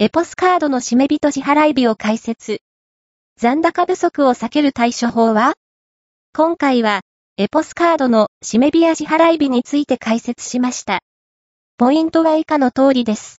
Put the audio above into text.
エポスカードの締め日と支払い日を解説。残高不足を避ける対処法は？今回は、エポスカードの締め日や支払い日について解説しました。ポイントは以下の通りです。